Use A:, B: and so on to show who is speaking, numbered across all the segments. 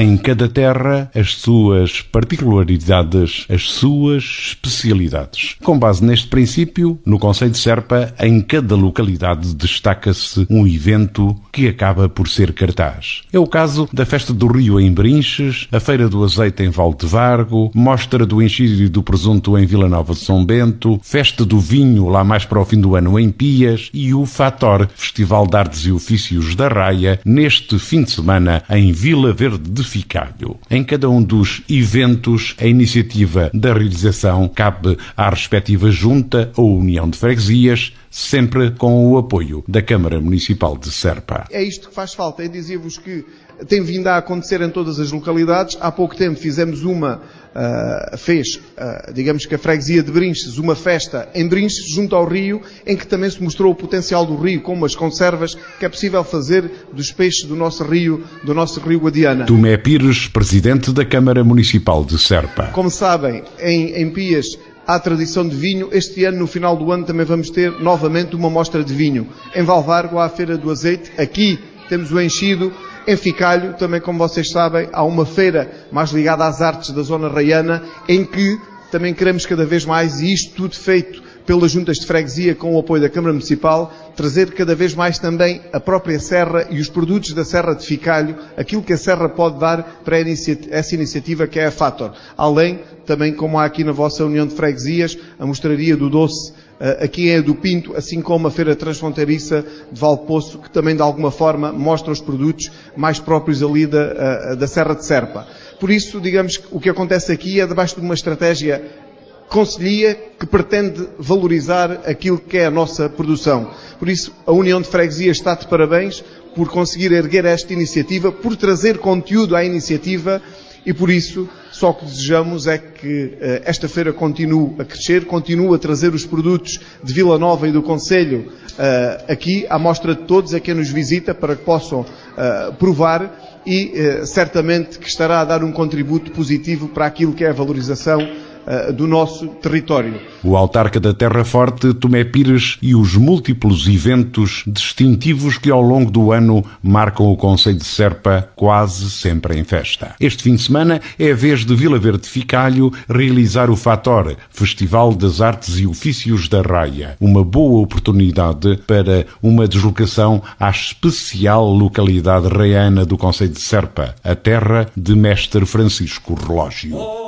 A: em cada terra as suas particularidades, as suas especialidades. Com base neste princípio, no Conselho de Serpa, em cada localidade destaca-se um evento que acaba por ser cartaz. É o caso da Festa do Rio em Brinches, a Feira do Azeite em Valdevargo, Mostra do Enchido e do Presunto em Vila Nova de São Bento, Festa do Vinho lá mais para o fim do ano em Pias e o Fator, Festival de Artes e Ofícios da Raia, neste fim de semana em Vila Verde de Em cada um dos eventos, a iniciativa da realização cabe à respectiva junta ou união de freguesias, sempre com o apoio da Câmara Municipal de Serpa.
B: É isto que faz falta. Eu dizia-vos que tem vindo a acontecer em todas as localidades. Há pouco tempo fizemos uma, uh, fez, uh, digamos que a freguesia de Brinches, uma festa em Brinches, junto ao rio, em que também se mostrou o potencial do rio, como as conservas que é possível fazer dos peixes do nosso rio, do nosso rio Guadiana.
A: Tomé Pires, presidente da Câmara Municipal de Serpa.
B: Como sabem, em, em Pias há tradição de vinho. Este ano, no final do ano, também vamos ter novamente uma mostra de vinho. Em Valvargo há a Feira do Azeite. Aqui temos o enchido. Em Ficalho, também como vocês sabem, há uma feira mais ligada às artes da zona raiana, em que também queremos cada vez mais, e isto tudo feito pelas juntas de freguesia com o apoio da Câmara Municipal, trazer cada vez mais também a própria Serra e os produtos da Serra de Ficalho, aquilo que a Serra pode dar para essa iniciativa que é a Fator. Além, também como há aqui na vossa União de Freguesias, a mostraria do doce aqui é do Pinto, assim como a Feira Transfronteiriça de Valpoço, que também de alguma forma mostra os produtos mais próprios ali da, eh, da Serra de Serpa. Por isso, digamos que o que acontece aqui é debaixo de uma estratégia conselhia que pretende valorizar aquilo que é a nossa produção. Por isso, a União de Freguesia está de parabéns por conseguir erguer esta iniciativa, por trazer conteúdo à iniciativa e por isso só que desejamos é que uh, esta feira continue a crescer, continue a trazer os produtos de Vila Nova e do Conselho uh, aqui. À mostra de todos, a quem nos visita, para que possam uh, provar e certamente que estará a dar um contributo positivo para aquilo que é a valorização uh, do nosso território.
A: O autarca da Terra Forte, Tomé Pires, e os múltiplos eventos distintivos que ao longo do ano marcam o Conselho de Serpa quase sempre em festa. Este fim de semana é a vez de Vila Verde Ficalho realizar o Fator, Festival das Artes e Ofícios da Raia. Uma boa oportunidade para uma deslocação à especial localidade raiana do Conselho de Serpa, a terra de Mestre Francisco Relógio.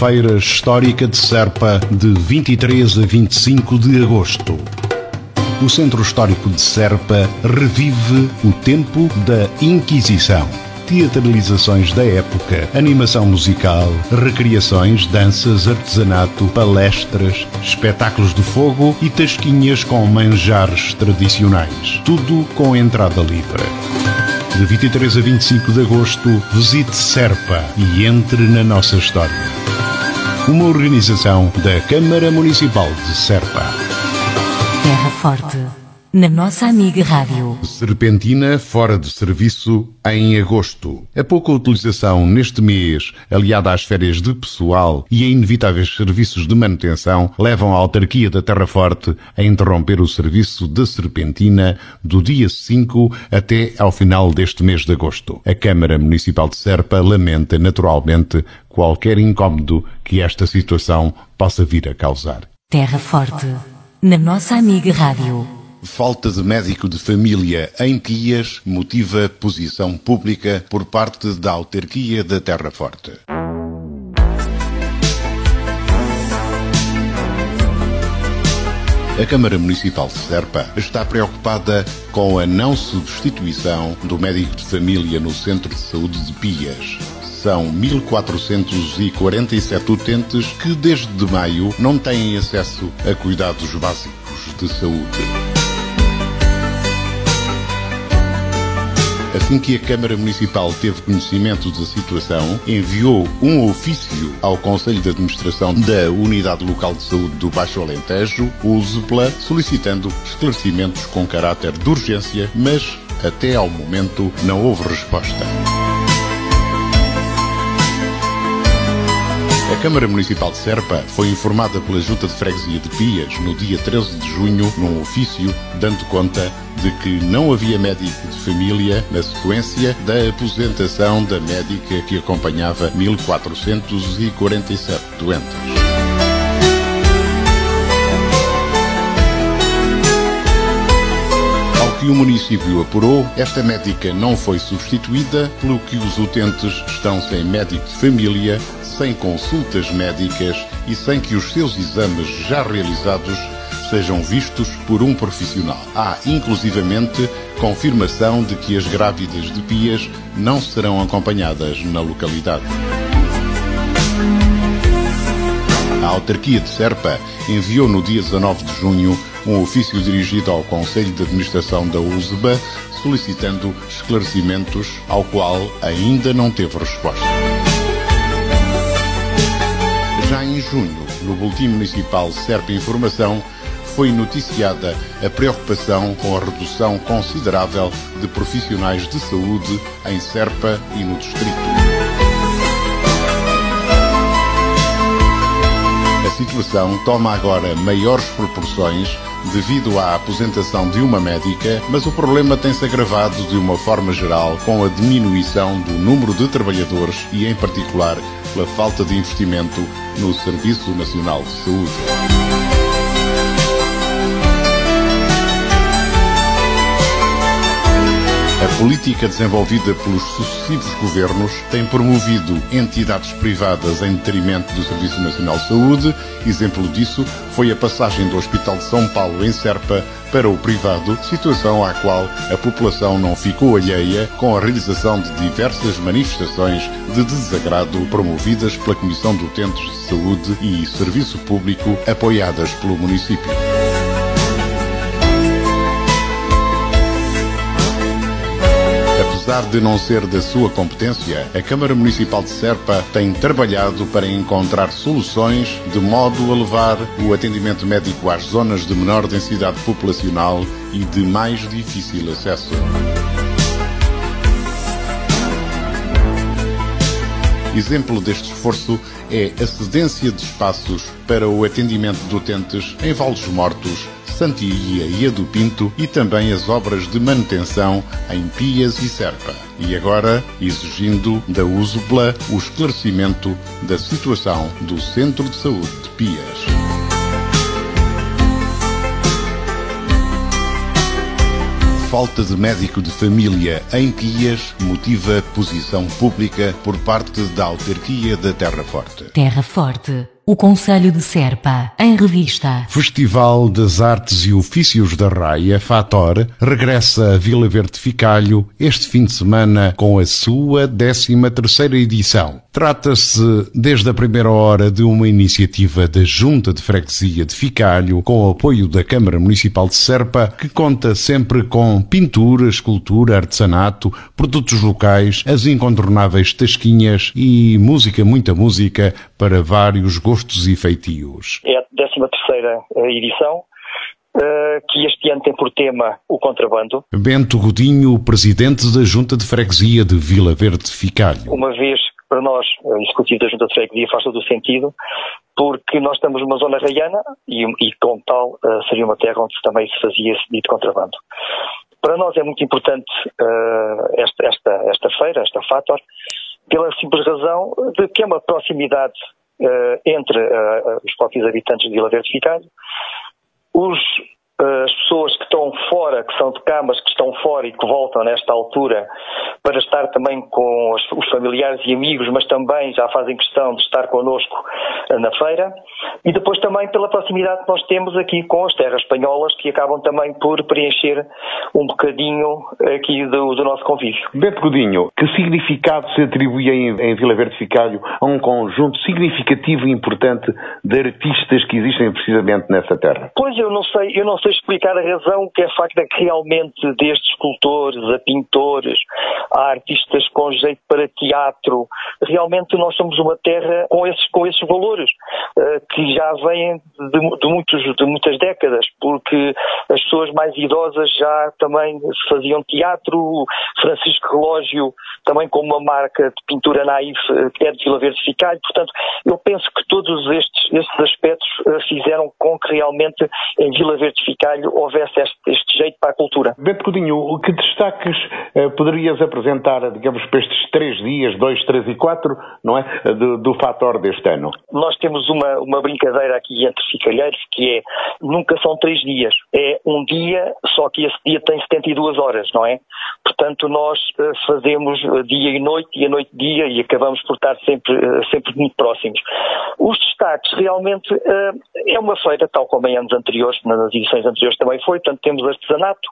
A: Feira Histórica de Serpa, de 23 a 25 de agosto. O Centro Histórico de Serpa revive o tempo da Inquisição teatralizações da época, animação musical, recriações, danças, artesanato, palestras, espetáculos de fogo e tasquinhas com manjares tradicionais. Tudo com entrada livre. De 23 a 25 de agosto, visite Serpa e entre na nossa história. Uma organização da Câmara Municipal de Serpa.
C: Terra Forte. na nossa amiga Rádio.
A: Serpentina fora de serviço em agosto. A pouca utilização neste mês, aliada às férias de pessoal e a inevitáveis serviços de manutenção, levam a autarquia da Terra Forte a interromper o serviço de Serpentina do dia 5 até ao final deste mês de agosto. A Câmara Municipal de Serpa lamenta naturalmente qualquer incómodo que esta situação possa vir a causar.
C: Terra Forte, na nossa amiga Rádio.
A: Falta de médico de família em Quias motiva posição pública por parte da autarquia da Terra Forte. A Câmara Municipal de Serpa está preocupada com a não substituição do médico de família no Centro de Saúde de Pias. São 1.447 utentes que desde maio não têm acesso a cuidados básicos de saúde. Assim que a Câmara Municipal teve conhecimento da situação, enviou um ofício ao Conselho de Administração da Unidade Local de Saúde do Baixo Alentejo, USEPLA, solicitando esclarecimentos com caráter de urgência, mas até ao momento não houve resposta. Câmara Municipal de Serpa foi informada pela Junta de Freguesia de Pias no dia 13 de junho, num ofício, dando conta de que não havia médico de família na sequência da aposentação da médica que acompanhava 1447 doentes. que o município apurou, esta médica não foi substituída, pelo que os utentes estão sem médico de família, sem consultas médicas e sem que os seus exames já realizados sejam vistos por um profissional. Há, inclusivamente, confirmação de que as grávidas de Pias não serão acompanhadas na localidade. A autarquia de Serpa enviou no dia 19 de junho um ofício dirigido ao Conselho de Administração da USBA solicitando esclarecimentos ao qual ainda não teve resposta. Em junho, no Boletim Municipal Serpa Informação, foi noticiada a preocupação com a redução considerável de profissionais de saúde em Serpa e no Distrito. Situação toma agora maiores proporções devido à aposentação de uma médica, mas o problema tem-se agravado de uma forma geral com a diminuição do número de trabalhadores e, em particular, pela falta de investimento no Serviço Nacional de Saúde. Política desenvolvida pelos sucessivos governos tem promovido entidades privadas em detrimento do Serviço Nacional de Saúde. Exemplo disso foi a passagem do Hospital de São Paulo em Serpa para o privado, situação à qual a população não ficou alheia com a realização de diversas manifestações de desagrado promovidas pela Comissão de Utentes de Saúde e Serviço Público apoiadas pelo município. Apesar de não ser da sua competência, a Câmara Municipal de Serpa tem trabalhado para encontrar soluções de modo a levar o atendimento médico às zonas de menor densidade populacional e de mais difícil acesso. Exemplo deste esforço é a cedência de espaços para o atendimento de utentes em Vales Mortos, Santilha e do Pinto e também as obras de manutenção em Pias e Serpa. E agora exigindo da USUPLA o esclarecimento da situação do Centro de Saúde de Pias. falta de médico de família em Pias motiva posição pública por parte da autarquia da Terra Forte.
C: Terra Forte o Conselho de Serpa, em revista.
A: Festival das Artes e Ofícios da Raia, FATOR, regressa a Vila Verde Ficalho este fim de semana com a sua 13 terceira edição. Trata-se, desde a primeira hora, de uma iniciativa da Junta de Freguesia de Ficalho, com o apoio da Câmara Municipal de Serpa, que conta sempre com pintura, escultura, artesanato, produtos locais, as incontornáveis tasquinhas e música, muita música, para vários gostos e feitios.
D: É a 13 terceira edição uh, que este ano tem por tema o contrabando.
A: Bento Godinho, presidente da Junta de Freguesia de Vila Verde Ficalho.
D: Uma vez para nós, executivo da Junta de Freguesia, faz todo o sentido, porque nós estamos numa zona raiana e, e como tal, seria uma terra onde também se fazia esse dito contrabando. Para nós é muito importante uh, esta, esta, esta feira, esta Fator, pela simples razão de que é uma proximidade uh, entre os próprios habitantes de Vila Verde Ficalho, os as pessoas que estão fora, que são de camas, que estão fora e que voltam nesta altura para estar também com os familiares e amigos, mas também já fazem questão de estar connosco na feira. E depois também pela proximidade que nós temos aqui com as terras espanholas, que acabam também por preencher um bocadinho aqui do, do nosso convívio.
A: Beto Godinho, que significado se atribui em, em Vila Verde Ficalho a um conjunto significativo e importante de artistas que existem precisamente nessa terra?
D: Pois eu não sei, eu não sei explicar a razão que é facto é que realmente desde escultores a pintores, a artistas com jeito para teatro, realmente nós somos uma terra com esses, com esses valores, uh, que já vêm de, de, muitos, de muitas décadas, porque as pessoas mais idosas já também faziam teatro, Francisco Relógio também com uma marca de pintura naif eh, que é de Vila Verde Ficalho, portanto eu penso que todos estes, estes aspectos uh, fizeram com que realmente em Vila Verde Ficalho houvesse este, este jeito para a cultura.
A: Beto Codinho, que destaques eh, poderias apresentar, digamos, para estes três dias, dois, três e quatro, não é, do, do fator deste ano?
D: Nós temos uma, uma brincadeira aqui entre ficalheiros que é, nunca são três dias, é um dia, só que esse dia tem 72 horas, não é? Portanto, nós uh, fazemos eh, dia e noite e a noite dia e acabamos por estar sempre, uh, sempre muito próximos. Os destaques, realmente, é uma feira, tal como em anos anteriores, nas edições anteriores também foi, portanto, temos artesanato,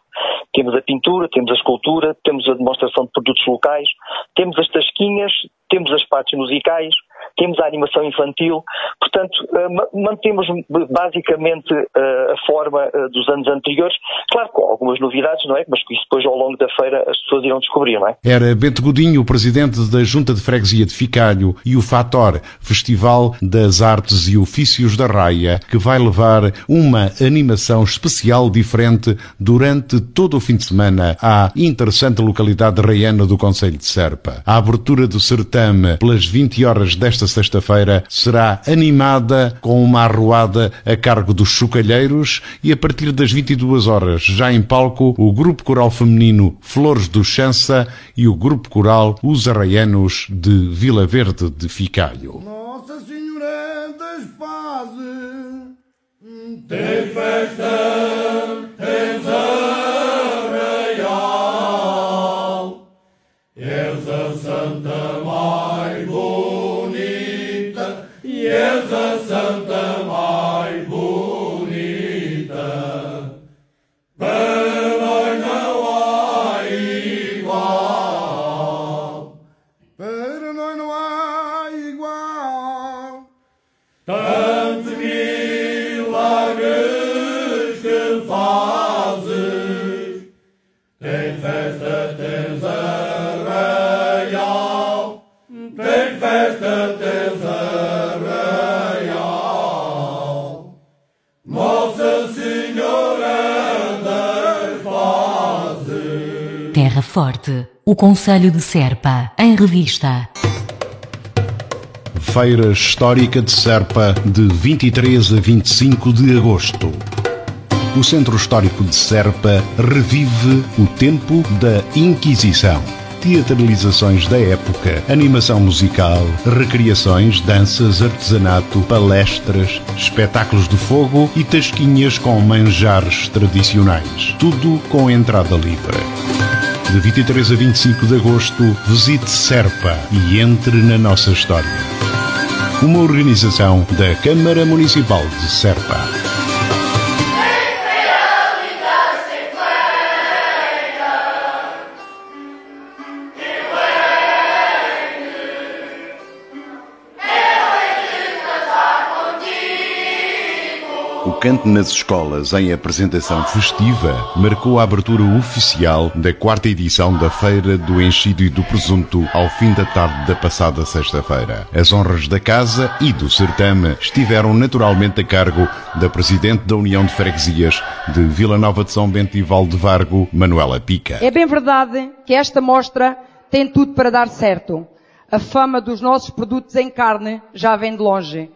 D: temos a pintura, temos a escultura, temos a demonstração de produtos locais, temos as tasquinhas, temos as partes musicais, temos a animação infantil, portanto, uh, mantemos basicamente uh, a forma uh, dos anos anteriores, claro, com algumas novidades, não é? Mas isso depois ao longo da feira as pessoas irão descobrir, não é?
A: Era Bento Godinho, o presidente da Junta de Freguesia de Ficalho e o Fator, Festival das Artes e Ofícios da Raia, que vai levar uma animação especial diferente durante todo o fim de semana à interessante localidade raiana do Conselho de Serpa. A abertura do certame pelas 20 horas desta sexta-feira será animada com uma arruada a cargo dos chocalheiros e a partir das 22 horas, já em palco, o grupo coral feminino Flores do Chança e o grupo coral Os Arraianos de Vila Verde de Ficalho. Nossa Senhora das Pazes tem festa,
C: Terra Forte, o Conselho de Serpa, em revista.
A: Feira Histórica de Serpa, de 23 a 25 de agosto. O Centro Histórico de Serpa revive o tempo da Inquisição. Teatralizações da época, animação musical, recriações, danças, artesanato, palestras, espetáculos de fogo e tasquinhas com manjares tradicionais. Tudo com entrada livre. De 23 a 25 de agosto, visite Serpa e entre na nossa história. Uma organização da Câmara Municipal de Serpa. Cante nas Escolas em apresentação festiva marcou a abertura oficial da quarta edição da Feira do Enchido e do Presunto ao fim da tarde da passada sexta-feira. As honras da casa e do certame estiveram naturalmente a cargo da Presidente da União de Freguesias de Vila Nova de São Bento e Valdevargo, Manuela Pica.
E: É bem verdade que esta mostra tem tudo para dar certo. A fama dos nossos produtos em carne já vem de longe.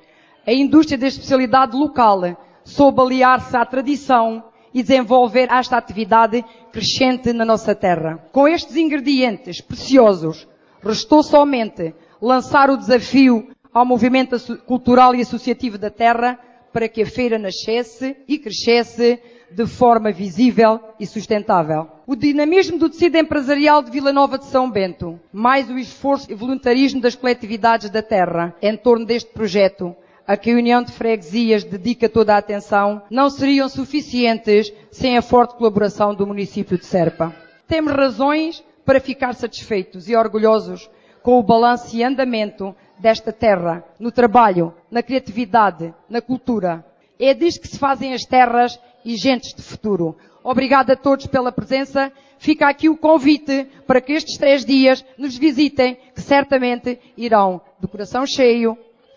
E: A indústria da especialidade local soube aliar-se à tradição e desenvolver esta atividade crescente na nossa terra. Com estes ingredientes preciosos, restou somente lançar o desafio ao movimento cultural e associativo da terra para que a feira nascesse e crescesse de forma visível e sustentável. O dinamismo do tecido empresarial de Vila Nova de São Bento, mais o esforço e voluntarismo das coletividades da terra em torno deste projeto, a que a União de Freguesias dedica toda a atenção, não seriam suficientes sem a forte colaboração do município de Serpa. Temos razões para ficar satisfeitos e orgulhosos com o balanço e andamento desta terra, no trabalho, na criatividade, na cultura. É disto que se fazem as terras e gentes de futuro. Obrigada a todos pela presença. Fica aqui o convite para que estes três dias nos visitem, que certamente irão de coração cheio,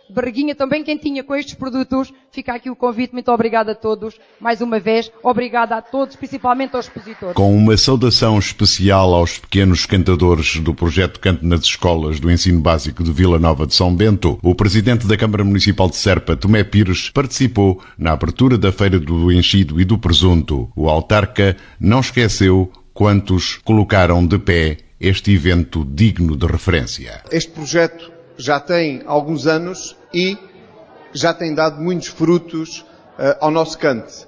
E: barriguinha também quentinha com estes produtos. Fica aqui o convite. Muito obrigada a todos. Mais uma vez, obrigada a todos, principalmente aos expositores.
A: Com uma saudação especial aos pequenos cantadores do projeto Canto nas Escolas do Ensino Básico de Vila Nova de São Bento, o presidente da Câmara Municipal de Serpa, Tomé Pires, participou na abertura da Feira do Enchido e do Presunto. O autarca não esqueceu quantos colocaram de pé este evento digno de referência.
B: Este projeto já tem alguns anos e já tem dado muitos frutos uh, ao nosso cante.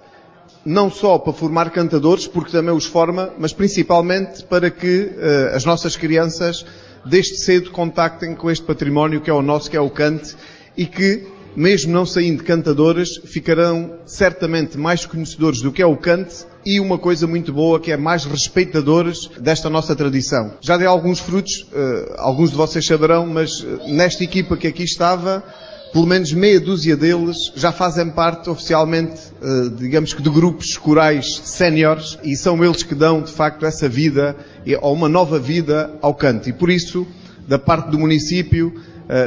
B: Não só para formar cantadores, porque também os forma, mas principalmente para que uh, as nossas crianças desde cedo contactem com este património que é o nosso, que é o cante, e que, mesmo não saindo cantadores, ficarão certamente mais conhecedores do que é o cante e uma coisa muito boa que é mais respeitadores desta nossa tradição. Já dei alguns frutos, uh, alguns de vocês saberão, mas uh, nesta equipa que aqui estava, pelo menos meia dúzia deles já fazem parte oficialmente, uh, digamos que de grupos corais séniores e são eles que dão de facto essa vida ou uma nova vida ao canto. E por isso, da parte do município,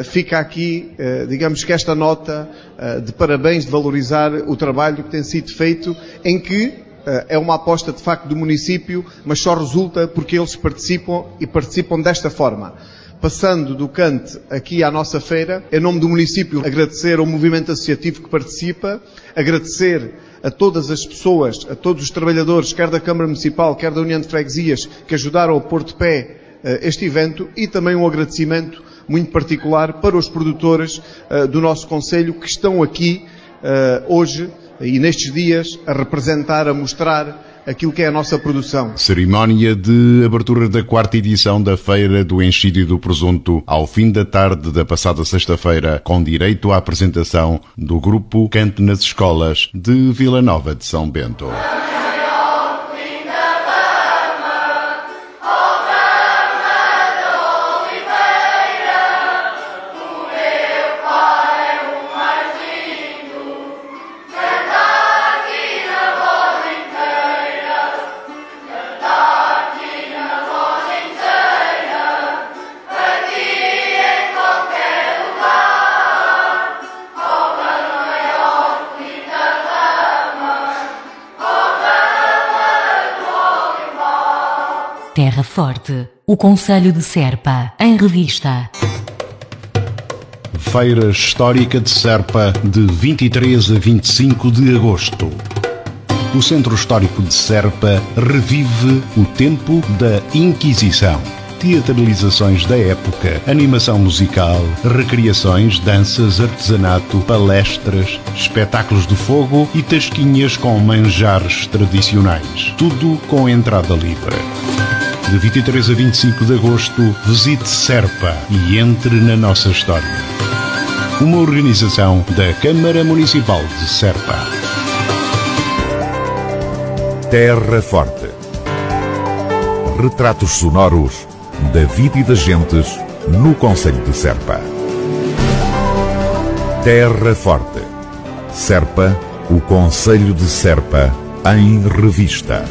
B: fica aqui, uh, digamos que esta nota uh, de parabéns, de valorizar o trabalho que tem sido feito, em que eh, é uma aposta de facto do município, mas só resulta porque eles participam e participam desta forma. Passando do Cante aqui à nossa feira, em nome do município, agradecer ao movimento associativo que participa, agradecer a todas as pessoas, a todos os trabalhadores, quer da Câmara Municipal, quer da União de Freguesias, que ajudaram a pôr de pé este evento e também um agradecimento muito particular para os produtores uh, do nosso Conselho que estão aqui uh, hoje e nestes dias a representar, a mostrar aquilo que é a nossa produção.
A: Cerimónia de abertura da quarta edição da Feira do Enchido e do Presunto, ao fim da tarde da passada sexta-feira, com direito à apresentação do grupo Cante nas Escolas de Vila Nova de São Bento.
C: Terra Forte, o Conselho de Serpa, em revista.
A: Feira Histórica de Serpa, de 23 a 25 de agosto. O Centro Histórico de Serpa revive o tempo da Inquisição. Teatralizações da época, animação musical, recriações, danças, artesanato, palestras, espetáculos de fogo e tasquinhas com manjares tradicionais. Tudo com entrada livre. De 23 a 25 de agosto, visite Serpa e entre na nossa história. Uma organização da Câmara Municipal de Serpa.
F: Terra Forte. Retratos sonoros da vida e das gentes no Conselho de Serpa. Terra Forte. Serpa, O Conselho de Serpa, em revista.